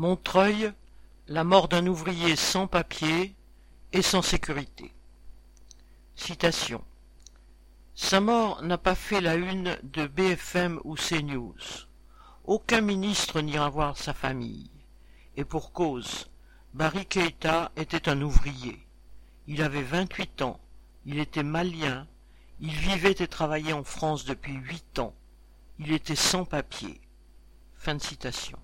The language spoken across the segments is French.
Montreuil, la mort d'un ouvrier sans papier et sans sécurité. Citation. Sa mort n'a pas fait la une de BFM ou CNews. Aucun ministre n'ira voir sa famille. Et pour cause, Barry Keita était un ouvrier. Il avait vingt-huit ans, il était malien, il vivait et travaillait en France depuis huit ans. Il était sans papier. Fin de citation.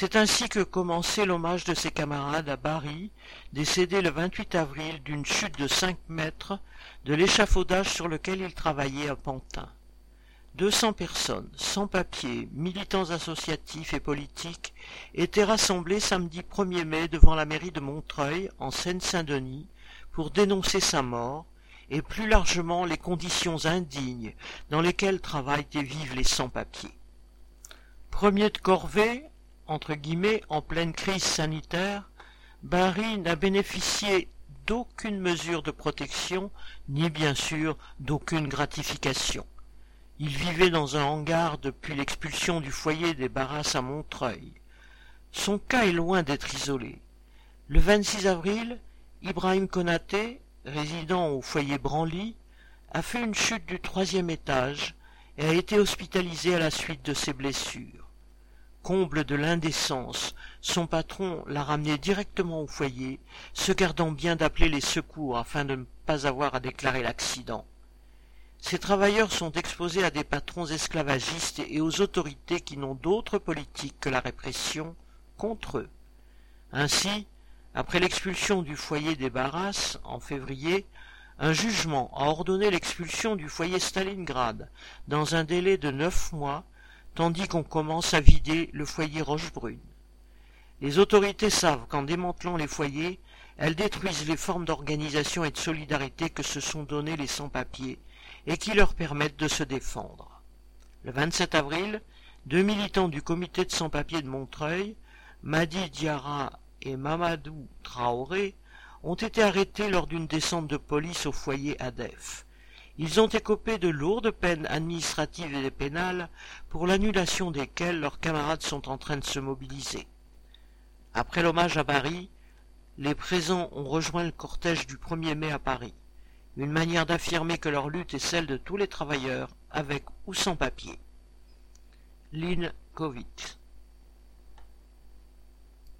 C'est ainsi que commençait l'hommage de ses camarades à Barry, décédé le 28 avril d'une chute de cinq mètres de l'échafaudage sur lequel il travaillait à Pantin. Deux cents personnes, sans papier, militants associatifs et politiques, étaient rassemblées samedi 1er mai devant la mairie de Montreuil, en Seine-Saint-Denis, pour dénoncer sa mort, et plus largement les conditions indignes dans lesquelles travaillent et vivent les sans-papiers. Premier de corvée, entre guillemets, en pleine crise sanitaire, Barry n'a bénéficié d'aucune mesure de protection, ni bien sûr d'aucune gratification. Il vivait dans un hangar depuis l'expulsion du foyer des Barras à Montreuil. Son cas est loin d'être isolé. Le 26 avril, Ibrahim Konaté, résident au foyer Branly, a fait une chute du troisième étage et a été hospitalisé à la suite de ses blessures. Comble de l'indécence, son patron l'a ramené directement au foyer, se gardant bien d'appeler les secours afin de ne pas avoir à déclarer l'accident. Ces travailleurs sont exposés à des patrons esclavagistes et aux autorités qui n'ont d'autre politique que la répression contre eux. Ainsi, après l'expulsion du foyer des Barras en février, un jugement a ordonné l'expulsion du foyer Stalingrad dans un délai de neuf mois tandis qu'on commence à vider le foyer Rochebrune. Les autorités savent qu'en démantelant les foyers, elles détruisent les formes d'organisation et de solidarité que se sont données les sans-papiers et qui leur permettent de se défendre. Le 27 avril, deux militants du comité de sans-papiers de Montreuil, Madi Diarra et Mamadou Traoré, ont été arrêtés lors d'une descente de police au foyer ADEF. Ils ont écopé de lourdes peines administratives et pénales pour l'annulation desquelles leurs camarades sont en train de se mobiliser. Après l'hommage à Paris, les présents ont rejoint le cortège du 1er mai à Paris, une manière d'affirmer que leur lutte est celle de tous les travailleurs, avec ou sans papier. Lynn